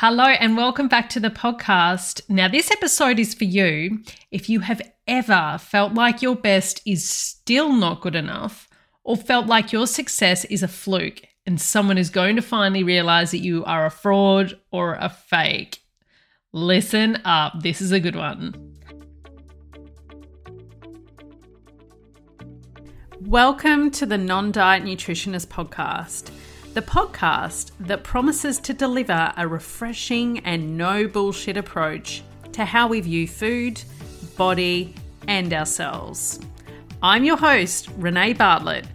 Hello, and welcome back to the podcast. Now, this episode is for you if you have ever felt like your best is still not good enough, or felt like your success is a fluke and someone is going to finally realize that you are a fraud or a fake. Listen up, this is a good one. Welcome to the Non Diet Nutritionist Podcast the podcast that promises to deliver a refreshing and no bullshit approach to how we view food, body, and ourselves. I'm your host, Renee Bartlett,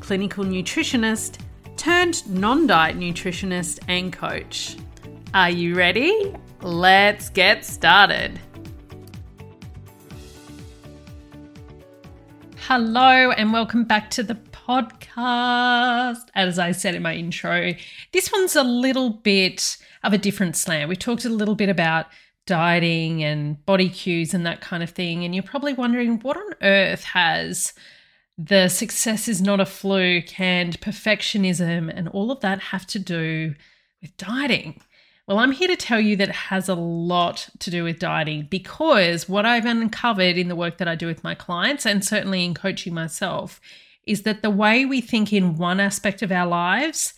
clinical nutritionist turned non diet nutritionist and coach. Are you ready? Let's get started. Hello, and welcome back to the podcast. As I said in my intro, this one's a little bit of a different slant. We talked a little bit about dieting and body cues and that kind of thing. And you're probably wondering what on earth has the success is not a fluke and perfectionism and all of that have to do with dieting? Well, I'm here to tell you that it has a lot to do with dieting because what I've uncovered in the work that I do with my clients and certainly in coaching myself is that the way we think in one aspect of our lives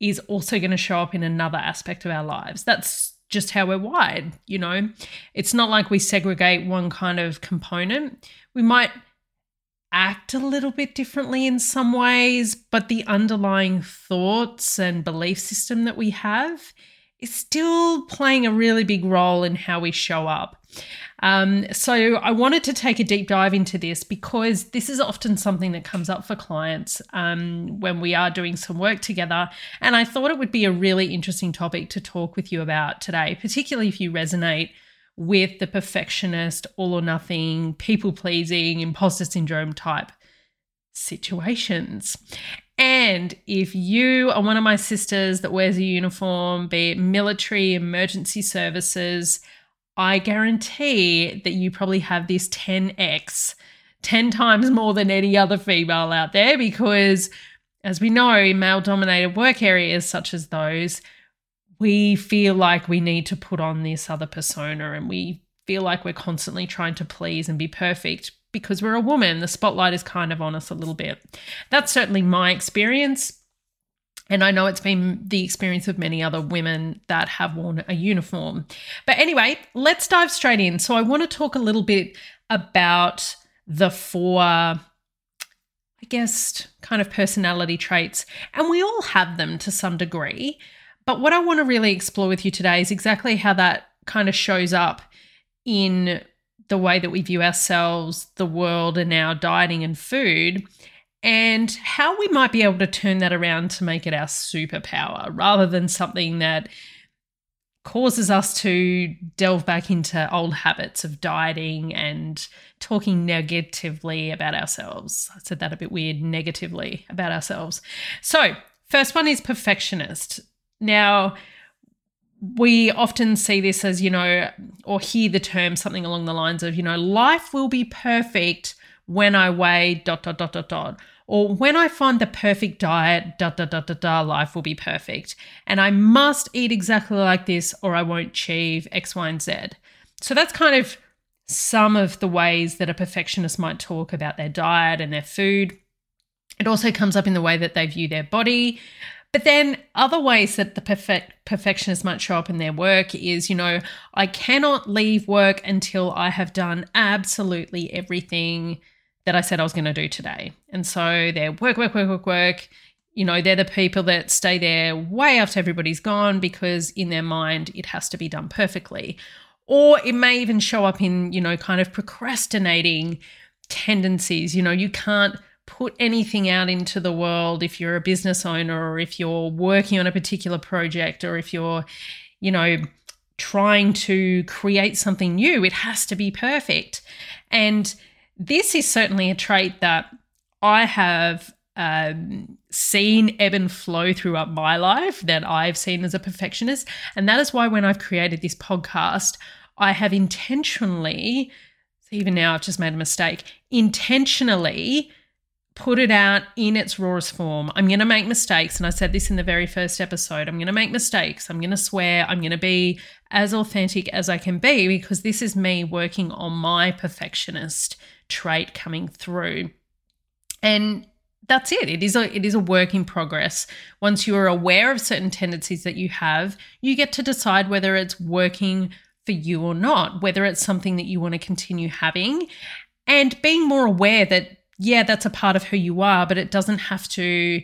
is also going to show up in another aspect of our lives. That's just how we're wired, you know. It's not like we segregate one kind of component. We might act a little bit differently in some ways, but the underlying thoughts and belief system that we have is still playing a really big role in how we show up. Um, so I wanted to take a deep dive into this because this is often something that comes up for clients um, when we are doing some work together. And I thought it would be a really interesting topic to talk with you about today, particularly if you resonate with the perfectionist, all or nothing, people pleasing, imposter syndrome type situations. And if you are one of my sisters that wears a uniform, be it military, emergency services, I guarantee that you probably have this 10x, 10 times more than any other female out there, because as we know, in male dominated work areas such as those, we feel like we need to put on this other persona and we feel like we're constantly trying to please and be perfect because we're a woman. The spotlight is kind of on us a little bit. That's certainly my experience. And I know it's been the experience of many other women that have worn a uniform. But anyway, let's dive straight in. So, I want to talk a little bit about the four, I guess, kind of personality traits. And we all have them to some degree. But what I want to really explore with you today is exactly how that kind of shows up in the way that we view ourselves, the world, and our dieting and food and how we might be able to turn that around to make it our superpower rather than something that causes us to delve back into old habits of dieting and talking negatively about ourselves. I said that a bit weird, negatively about ourselves. So, first one is perfectionist. Now, we often see this as, you know, or hear the term something along the lines of, you know, life will be perfect when I weigh dot, dot, dot, dot, dot or when I find the perfect diet, da da da da da, life will be perfect. And I must eat exactly like this or I won't achieve X, Y, and Z. So that's kind of some of the ways that a perfectionist might talk about their diet and their food. It also comes up in the way that they view their body. But then other ways that the perfect perfectionist might show up in their work is, you know, I cannot leave work until I have done absolutely everything that I said I was going to do today. And so they're work, work, work, work, work. You know, they're the people that stay there way after everybody's gone because in their mind it has to be done perfectly. Or it may even show up in, you know, kind of procrastinating tendencies. You know, you can't put anything out into the world if you're a business owner or if you're working on a particular project or if you're, you know, trying to create something new. It has to be perfect. And this is certainly a trait that I have um, seen ebb and flow throughout my life that I've seen as a perfectionist. And that is why when I've created this podcast, I have intentionally, even now I've just made a mistake, intentionally put it out in its rawest form. I'm going to make mistakes. And I said this in the very first episode I'm going to make mistakes. I'm going to swear. I'm going to be as authentic as I can be because this is me working on my perfectionist trait coming through. And that's it. It is a it is a work in progress. Once you are aware of certain tendencies that you have, you get to decide whether it's working for you or not, whether it's something that you want to continue having and being more aware that yeah, that's a part of who you are, but it doesn't have to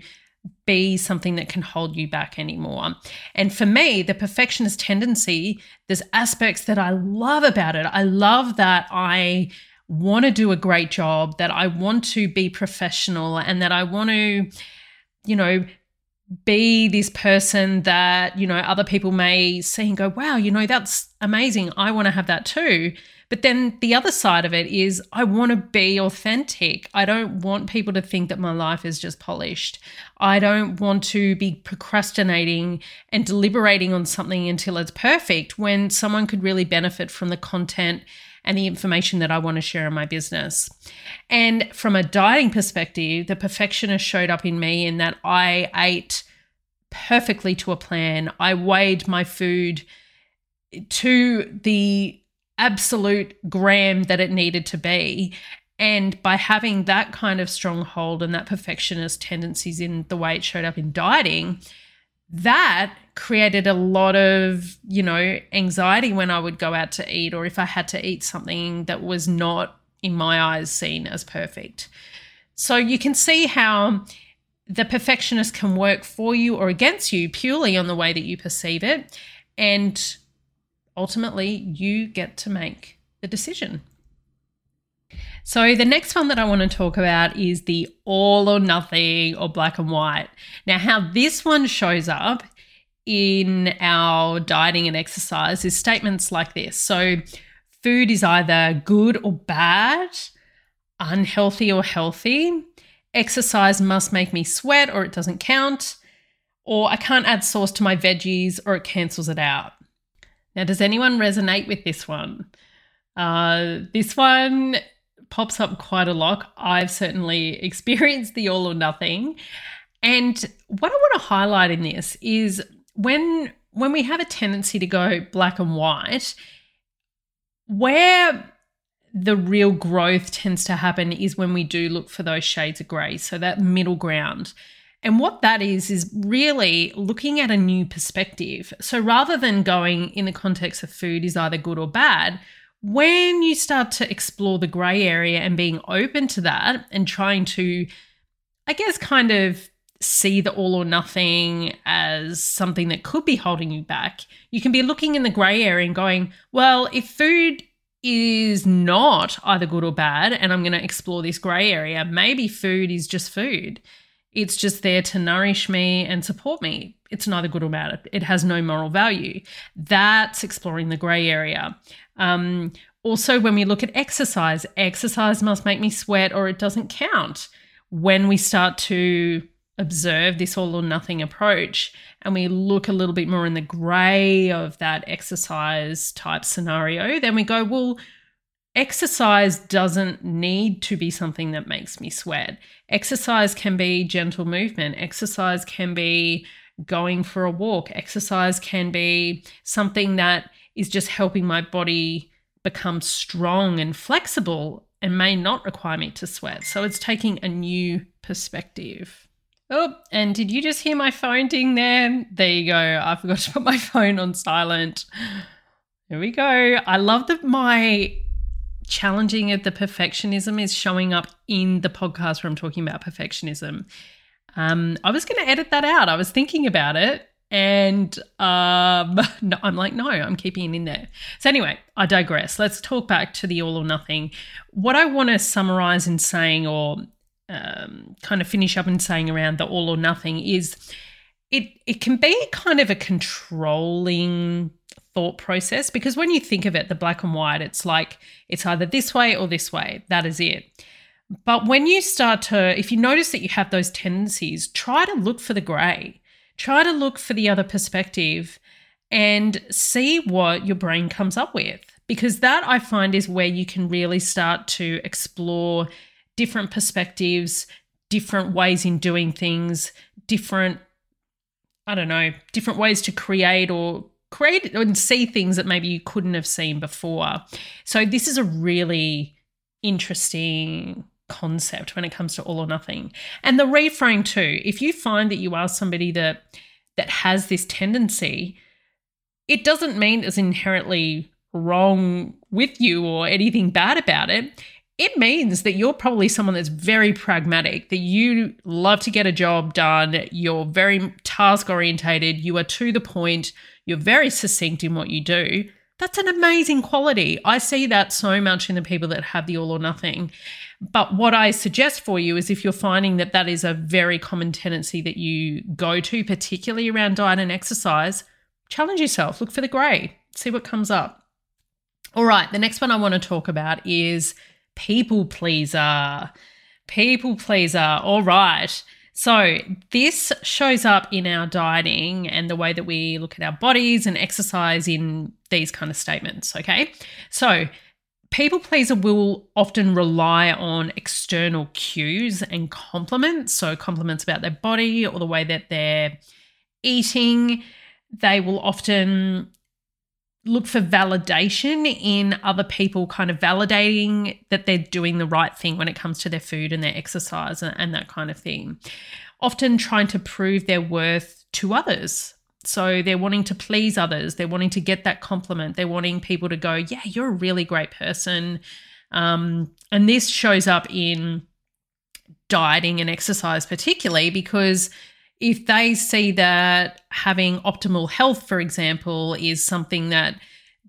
be something that can hold you back anymore. And for me, the perfectionist tendency, there's aspects that I love about it. I love that I want to do a great job, that I want to be professional, and that I want to, you know, be this person that, you know, other people may see and go, wow, you know, that's amazing. I want to have that too. But then the other side of it is I want to be authentic. I don't want people to think that my life is just polished. I don't want to be procrastinating and deliberating on something until it's perfect when someone could really benefit from the content and the information that I want to share in my business. And from a dieting perspective, the perfectionist showed up in me in that I ate perfectly to a plan. I weighed my food to the absolute gram that it needed to be. And by having that kind of stronghold and that perfectionist tendencies in the way it showed up in dieting, that created a lot of, you know, anxiety when I would go out to eat or if I had to eat something that was not, in my eyes, seen as perfect. So you can see how the perfectionist can work for you or against you purely on the way that you perceive it. And ultimately you get to make the decision. So, the next one that I want to talk about is the all or nothing or black and white. Now, how this one shows up in our dieting and exercise is statements like this. So, food is either good or bad, unhealthy or healthy, exercise must make me sweat or it doesn't count, or I can't add sauce to my veggies or it cancels it out. Now, does anyone resonate with this one? Uh, this one pops up quite a lot. I've certainly experienced the all or nothing. And what I want to highlight in this is when when we have a tendency to go black and white, where the real growth tends to happen is when we do look for those shades of grey, so that middle ground. And what that is, is really looking at a new perspective. So rather than going in the context of food is either good or bad, when you start to explore the gray area and being open to that and trying to, I guess, kind of see the all or nothing as something that could be holding you back, you can be looking in the gray area and going, well, if food is not either good or bad, and I'm going to explore this gray area, maybe food is just food. It's just there to nourish me and support me. It's neither good or bad. It has no moral value. That's exploring the gray area. Um, also, when we look at exercise, exercise must make me sweat or it doesn't count. When we start to observe this all or nothing approach and we look a little bit more in the gray of that exercise type scenario, then we go, well, exercise doesn't need to be something that makes me sweat. Exercise can be gentle movement, exercise can be going for a walk, exercise can be something that is just helping my body become strong and flexible and may not require me to sweat. So it's taking a new perspective. Oh, and did you just hear my phone ding there? There you go. I forgot to put my phone on silent. There we go. I love that my challenging of the perfectionism is showing up in the podcast where I'm talking about perfectionism. Um, I was going to edit that out. I was thinking about it, and um, no, I'm like, no, I'm keeping it in there. So anyway, I digress. Let's talk back to the all or nothing. What I want to summarize in saying, or um, kind of finish up in saying around the all or nothing, is it it can be kind of a controlling thought process because when you think of it, the black and white, it's like it's either this way or this way. That is it. But when you start to, if you notice that you have those tendencies, try to look for the grey. Try to look for the other perspective and see what your brain comes up with. Because that I find is where you can really start to explore different perspectives, different ways in doing things, different, I don't know, different ways to create or create and see things that maybe you couldn't have seen before. So, this is a really interesting concept when it comes to all or nothing. And the reframe too. If you find that you are somebody that that has this tendency, it doesn't mean it's inherently wrong with you or anything bad about it. It means that you're probably someone that's very pragmatic, that you love to get a job done, you're very task orientated, you are to the point, you're very succinct in what you do. That's an amazing quality. I see that so much in the people that have the all or nothing. But what I suggest for you is if you're finding that that is a very common tendency that you go to, particularly around diet and exercise, challenge yourself, look for the grey, see what comes up. All right, the next one I want to talk about is people pleaser. People pleaser. All right. So, this shows up in our dieting and the way that we look at our bodies and exercise in these kind of statements. Okay. So, people pleaser will often rely on external cues and compliments. So, compliments about their body or the way that they're eating. They will often look for validation in other people kind of validating that they're doing the right thing when it comes to their food and their exercise and, that kind of thing. Often trying to prove their worth to others. So they're wanting to please others. They're wanting to get that compliment. They're wanting people to go, yeah, you're a really great person. Um, and this shows up in dieting and exercise, particularly because if they see that having optimal health, for example, is something that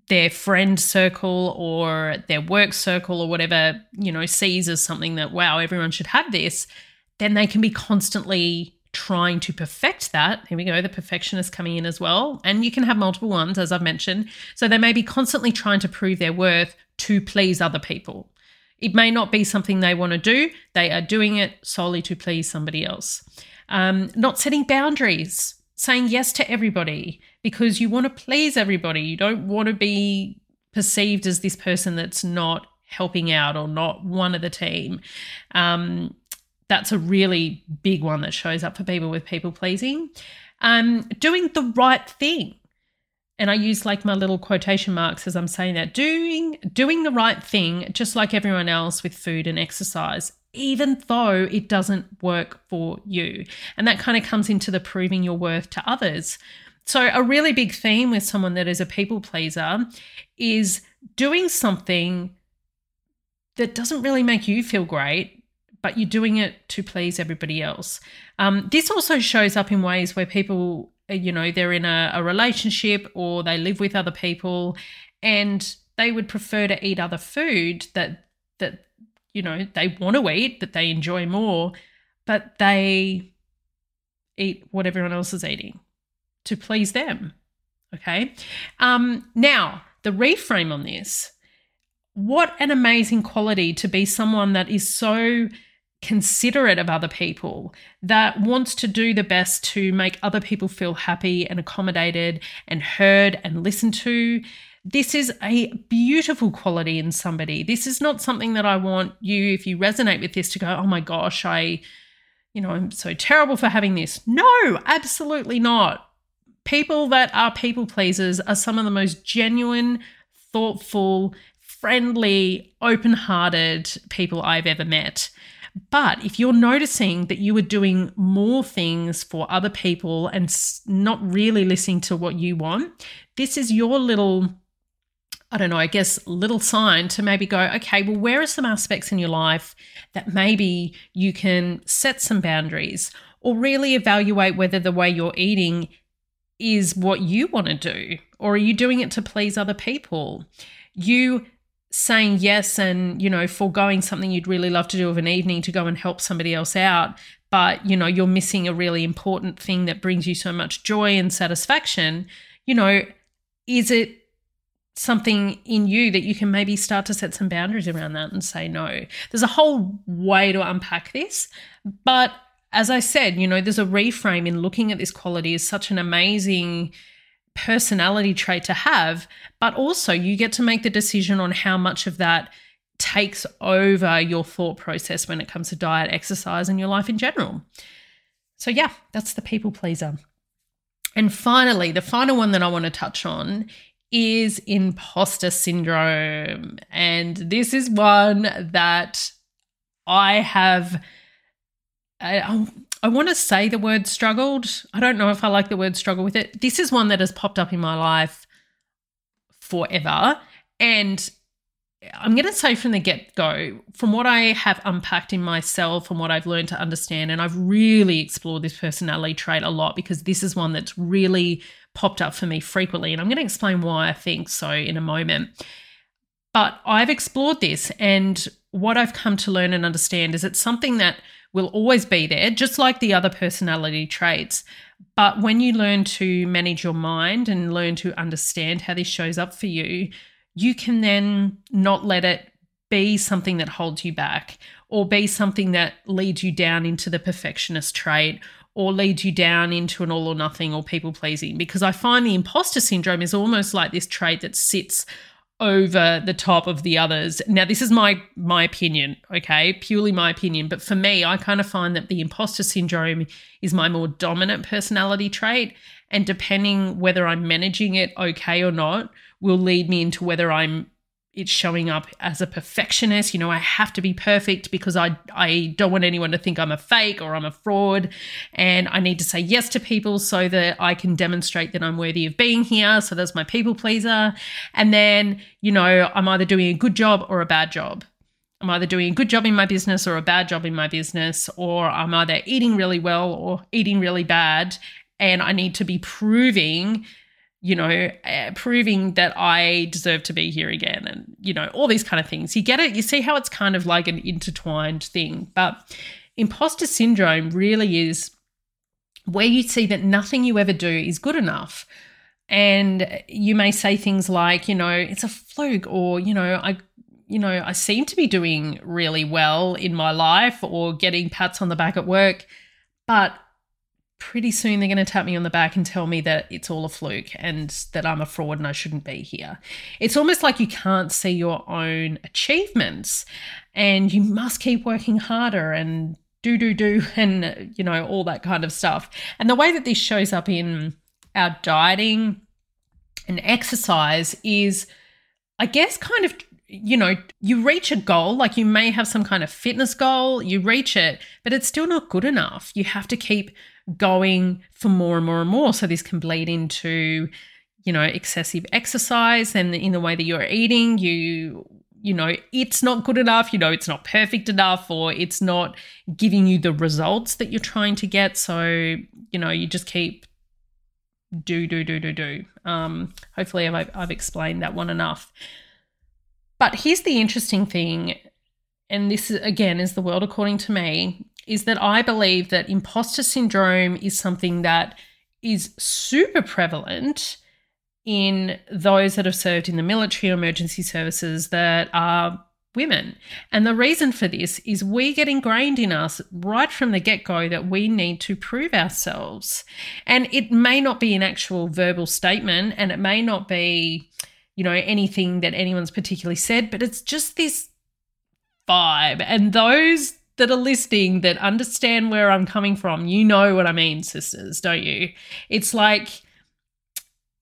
their friend circle or their work circle or whatever, you know, sees as something that, wow, everyone should have this, then they can be constantly trying to perfect that. Here we go, the perfectionist coming in as well. And you can have multiple ones, as I've mentioned. So they may be constantly trying to prove their worth to please other people. It may not be something they want to do, they are doing it solely to please somebody else. Um, not setting boundaries, saying yes to everybody because you want to please everybody. You don't want to be perceived as this person that's not helping out or not one of the team. Um, that's a really big one that shows up for people with people pleasing. Um, doing the right thing. And I use like my little quotation marks as I'm saying that. Doing doing the right thing, just like everyone else with food and exercise, even though it doesn't work for you. And that kind of comes into the proving your worth to others. So, a really big theme with someone that is a people pleaser is doing something that doesn't really make you feel great, but you're doing it to please everybody else. Um, this also shows up in ways where people, uh, you know, they're in a, a relationship or they live with other people and they would prefer to eat other food that that you know, they want to eat, that they enjoy more, but they eat what everyone else is eating to please them. Okay. Um, now, the reframe on this what an amazing quality to be someone that is so considerate of other people, that wants to do the best to make other people feel happy and accommodated and heard and listened to, this is a beautiful quality in somebody. This is not something that I want you, if you resonate with this, to go, oh my gosh, I, you know, I'm so terrible for having this. No, absolutely not. People that are people pleasers are some of the most genuine, thoughtful, friendly, open hearted people I've ever met. But if you're noticing that you are doing more things for other people and not really listening to what you want, this is your little I don't know, I guess, little sign to maybe go, okay, well, where are some aspects in your life that maybe you can set some boundaries or really evaluate whether the way you're eating is what you want to do or are you doing it to please other people? You saying yes and, you know, foregoing something you'd really love to do of an evening to go and help somebody else out, but, you know, you're missing a really important thing that brings you so much joy and satisfaction, you know, is it something in you that you can maybe start to set some boundaries around that and say no. There's a whole way to unpack this, but as I said, you know, there's a reframe in looking at this quality as such an amazing personality trait to have, but also you get to make the decision on how much of that takes over your thought process when it comes to diet, exercise, and your life in general. So, yeah, that's the people pleaser. And finally, the final one that I want to touch on is imposter syndrome. And this is one that I have. I, um, I want to say the word struggled. I don't know if I like the word struggle with it. This is one that has popped up in my life forever. And I'm going to say from the get go, from what I have unpacked in myself and what I've learned to understand, and I've really explored this personality trait a lot because this is one that's really popped up for me frequently. And I'm going to explain why I think so in a moment. But I've explored this, and what I've come to learn and understand is it's something that will always be there, just like the other personality traits. But when you learn to manage your mind and learn to understand how this shows up for you, you can then not let it be something that holds you back or be something that leads you down into the perfectionist trait or leads you down into an all or nothing or people pleasing. Because I find the imposter syndrome is almost like this trait that sits over the top of the others. Now this is my my opinion, okay? Purely my opinion, but for me I kind of find that the imposter syndrome is my more dominant personality trait and depending whether I'm managing it okay or not will lead me into whether I'm it's showing up as a perfectionist. You know, I have to be perfect because I I don't want anyone to think I'm a fake or I'm a fraud and I need to say yes to people so that I can demonstrate that I'm worthy of being here. So that's my people pleaser. And then, you know, I'm either doing a good job or a bad job. I'm either doing a good job in my business or a bad job in my business, or I'm either eating really well or eating really bad. And I need to be proving you know, uh, proving that I deserve to be here again and, you know, all these kind of things. You get it? You see how it's kind of like an intertwined thing. But imposter syndrome really is where you see that nothing you ever do is good enough. And you may say things like, you know, it's a fluke or, you know, I you know, I seem to be doing really well in my life or getting pats on the back at work, but pretty soon they're going to tap me on the back and tell me that it's all a fluke and that I'm a fraud and I shouldn't be here. It's almost like you can't see your own achievements and you must keep working harder and do, do, do, and, you know, all that kind of stuff. And the way that this shows up in our dieting and exercise is, I guess, kind of you know, you reach a goal, like you may have some kind of fitness goal, you reach it, but it's still not good enough. You have to keep going for more and more and more. So this can bleed into, you know, excessive exercise and in the way that you're eating, you you know, it's not good enough, you know, it's not perfect enough, or it's not giving you the results that you're trying to get. So, you know, you just keep do, do, do, do, do. Um, hopefully, I've, I've explained that one enough. But here's the interesting thing, and this again is the world according to me is that I believe that imposter syndrome is something that is super prevalent in those that have served in the military or emergency services that are women. And the reason for this is we get ingrained in us right from the get go that we need to prove ourselves. And it may not be an actual verbal statement and it may not be, you know, anything that anyone's particularly said, but it's just this vibe. And those that are listening that understand where I'm coming from, you know what I mean, sisters, don't you? It's like,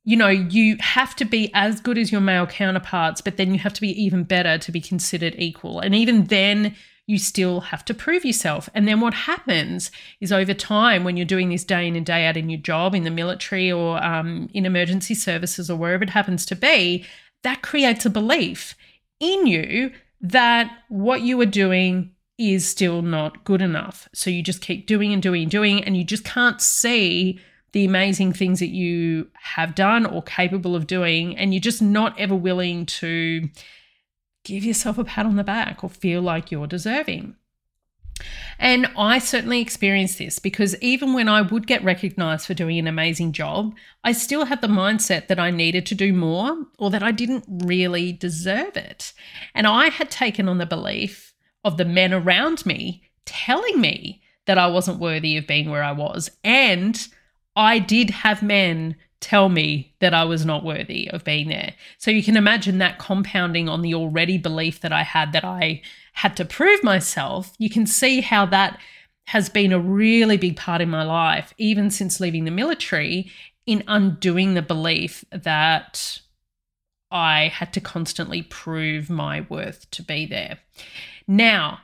you know, you have to be as good as your male counterparts, but then you have to be even better to be considered equal. And even then, you still have to prove yourself. And then what happens is over time, when you're doing this day in and day out in your job, in the military or um, in emergency services or wherever it happens to be, that creates a belief in you that what you are doing is still not good enough. So you just keep doing and doing and doing, and you just can't see the amazing things that you have done or capable of doing. And you're just not ever willing to give yourself a pat on the back or feel like you're deserving. And I certainly experienced this because even when I would get recognized for doing an amazing job, I still had the mindset that I needed to do more or that I didn't really deserve it. And I had taken on the belief of the men around me telling me that I wasn't worthy of being where I was. And I did have men tell me that I was not worthy of being there. So you can imagine that compounding on the already belief that I had that I had to prove myself. You can see how that has been a really big part in my life, even since leaving the military, in undoing the belief that I had to constantly prove my worth to be there. Now,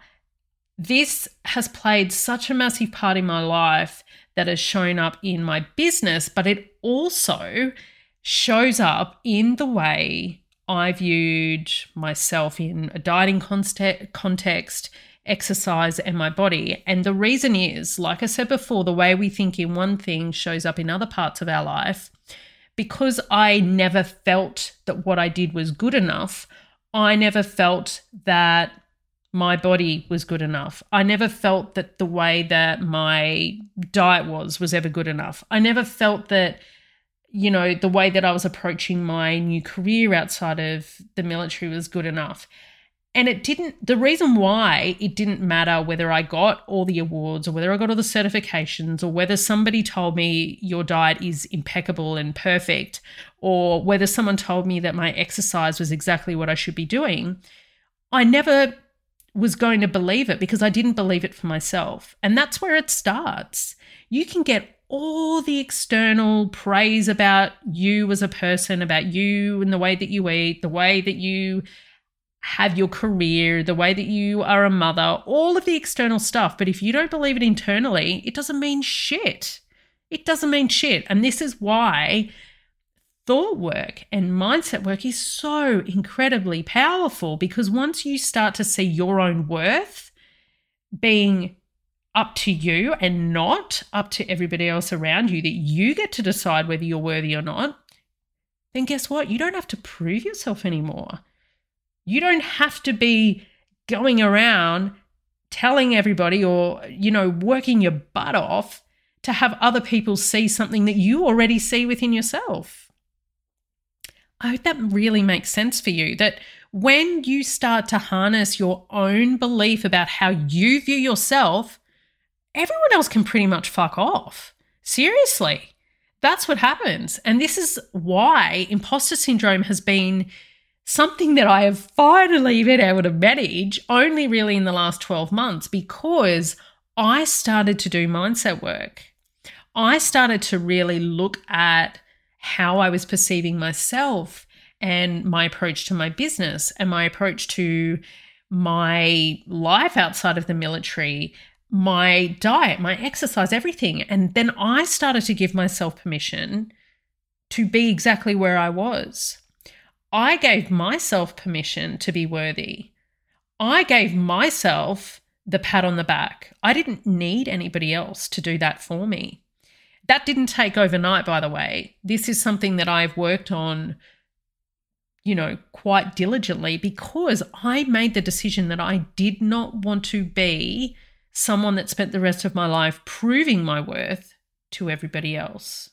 this has played such a massive part in my life that has shown up in my business, but it also shows up in the way I viewed myself in a dieting context, exercise, and my body. And the reason is, like I said before, the way we think in one thing shows up in other parts of our life. Because I never felt that what I did was good enough, I never felt that my body was good enough. I never felt that the way that my diet was was ever good enough. I never felt that, you know, the way that I was approaching my new career outside of the military was good enough. And it didn't, the reason why it didn't matter whether I got all the awards or whether I got all the certifications or whether somebody told me your diet is impeccable and perfect or whether someone told me that my exercise was exactly what I should be doing, I never was going to believe it because I didn't believe it for myself. And that's where it starts. You can get all the external praise about you as a person, about you and the way that you eat, the way that you have your career, the way that you are a mother, all of the external stuff. But if you don't believe it internally, it doesn't mean shit. It doesn't mean shit. And this is why thought work and mindset work is so incredibly powerful because once you start to see your own worth being up to you and not up to everybody else around you, that you get to decide whether you're worthy or not, then guess what? You don't have to prove yourself anymore. You don't have to be going around telling everybody or, you know, working your butt off to have other people see something that you already see within yourself. I hope that really makes sense for you. That when you start to harness your own belief about how you view yourself, everyone else can pretty much fuck off. Seriously. That's what happens. And this is why imposter syndrome has been something that I have finally been able to manage only really in the last 12 months because I started to do mindset work. I started to really look at how I was perceiving myself and my approach to my business and my approach to my life outside of the military, my diet, my exercise, everything. And then I started to give myself permission to be exactly where I was. I gave myself permission to be worthy. I gave myself the pat on the back. I didn't need anybody else to do that for me. That didn't take overnight, by the way. This is something that I've worked on, you know, quite diligently because I made the decision that I did not want to be someone that spent the rest of my life proving my worth to everybody else.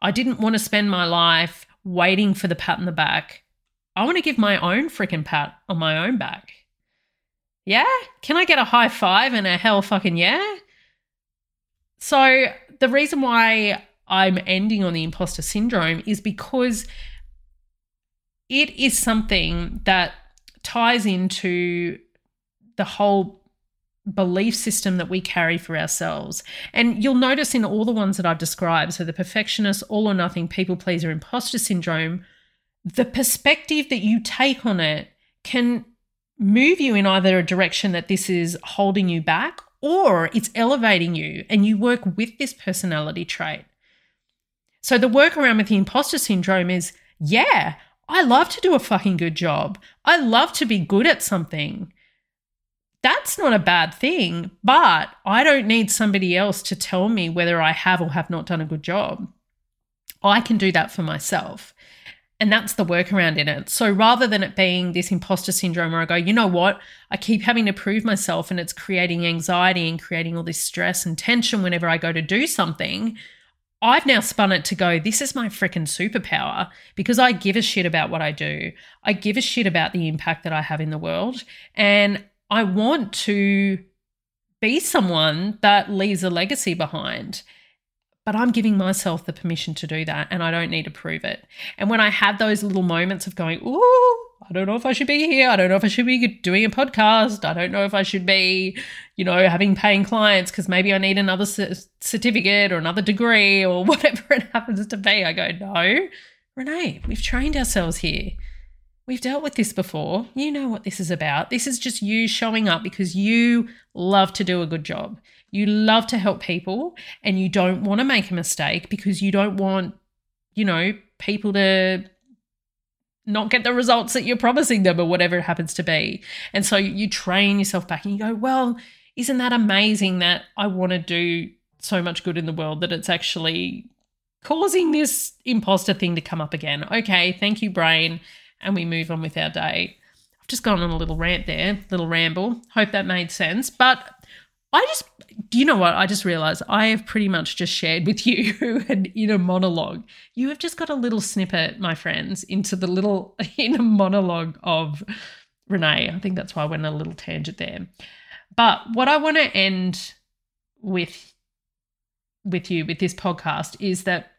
I didn't want to spend my life waiting for the pat on the back. I want to give my own freaking pat on my own back. Yeah? Can I get a high five and a hell fucking yeah? So the reason why I'm ending on the imposter syndrome is because it is something that ties into the whole belief system that we carry for ourselves. And you'll notice in all the ones that I've described so the perfectionist, all or nothing, people pleaser, imposter syndrome the perspective that you take on it can move you in either a direction that this is holding you back or it's elevating you and you work with this personality trait. So the workaround with the imposter syndrome is yeah, I love to do a fucking good job. I love to be good at something. That's not a bad thing, but I don't need somebody else to tell me whether I have or have not done a good job. I can do that for myself. And that's the workaround in it. So rather than it being this imposter syndrome where I go, you know what, I keep having to prove myself and it's creating anxiety and creating all this stress and tension whenever I go to do something, I've now spun it to go, this is my freaking superpower because I give a shit about what I do. I give a shit about the impact that I have in the world. And I want to be someone that leaves a legacy behind. But I'm giving myself the permission to do that and I don't need to prove it. And when I have those little moments of going, ooh, I don't know if I should be here. I don't know if I should be doing a podcast. I don't know if I should be, you know, having paying clients because maybe I need another certificate or another degree or whatever it happens to be. I go, no, Renee, we've trained ourselves here. We've dealt with this before. You know what this is about. This is just you showing up because you love to do a good job. You love to help people and you don't want to make a mistake because you don't want, you know, people to not get the results that you're promising them or whatever it happens to be. And so you train yourself back and you go, well, isn't that amazing that I want to do so much good in the world that it's actually causing this imposter thing to come up again? Okay, thank you, brain. And we move on with our day. I've just gone on a little rant there, little ramble. Hope that made sense. But I just, do you know what? I just realized I have pretty much just shared with you an inner monologue. You have just got a little snippet, my friends, into the little inner monologue of Renee. I think that's why I went a little tangent there. But what I want to end with with you with this podcast is that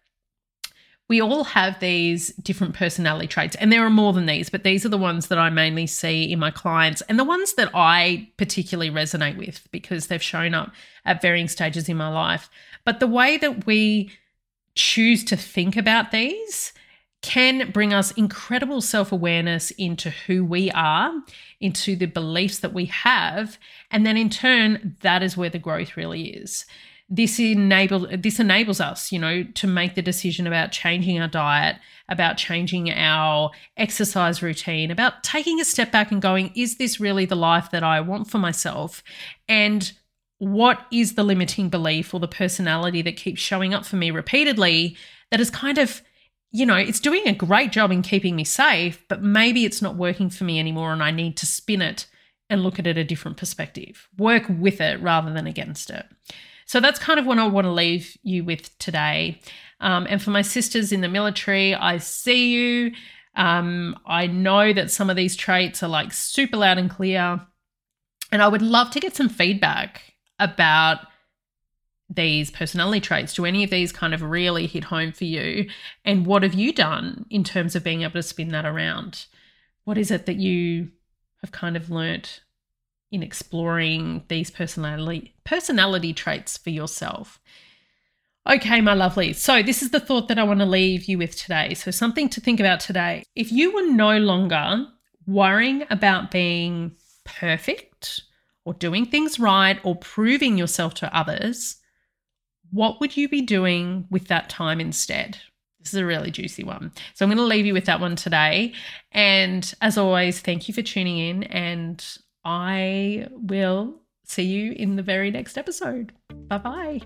we all have these different personality traits, and there are more than these, but these are the ones that I mainly see in my clients and the ones that I particularly resonate with because they've shown up at varying stages in my life. But the way that we choose to think about these can bring us incredible self awareness into who we are, into the beliefs that we have. And then in turn, that is where the growth really is this enables this enables us, you know, to make the decision about changing our diet, about changing our exercise routine, about taking a step back and going, is this really the life that I want for myself? And what is the limiting belief or the personality that keeps showing up for me repeatedly that is kind of you know, it's doing a great job in keeping me safe, but maybe it's not working for me anymore and I need to spin it and look at it a different perspective. Work with it rather than against it. So that's kind of what I want to leave you with today. Um, and for my sisters in the military, I see you. Um, I know that some of these traits are like super loud and clear. And I would love to get some feedback about these personality traits. Do any of these kind of really hit home for you? And what have you done in terms of being able to spin that around? What is it that you have kind of learnt in exploring these personality personality traits for yourself. Okay, my lovely. So, this is the thought that I want to leave you with today. So, something to think about today. If you were no longer worrying about being perfect or doing things right or proving yourself to others, what would you be doing with that time instead? This is a really juicy one. So, I'm going to leave you with that one today. And as always, thank you for tuning in. And I will see you in the very next episode. Bye bye.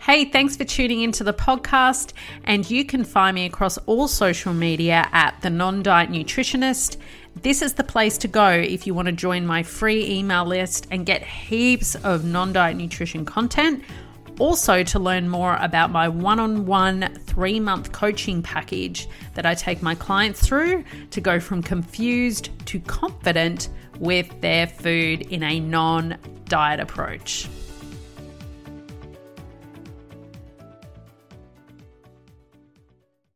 Hey, thanks for tuning into the podcast. And you can find me across all social media at The Non Diet Nutritionist. This is the place to go if you want to join my free email list and get heaps of non diet nutrition content also, to learn more about my one on one three month coaching package that I take my clients through to go from confused to confident with their food in a non diet approach.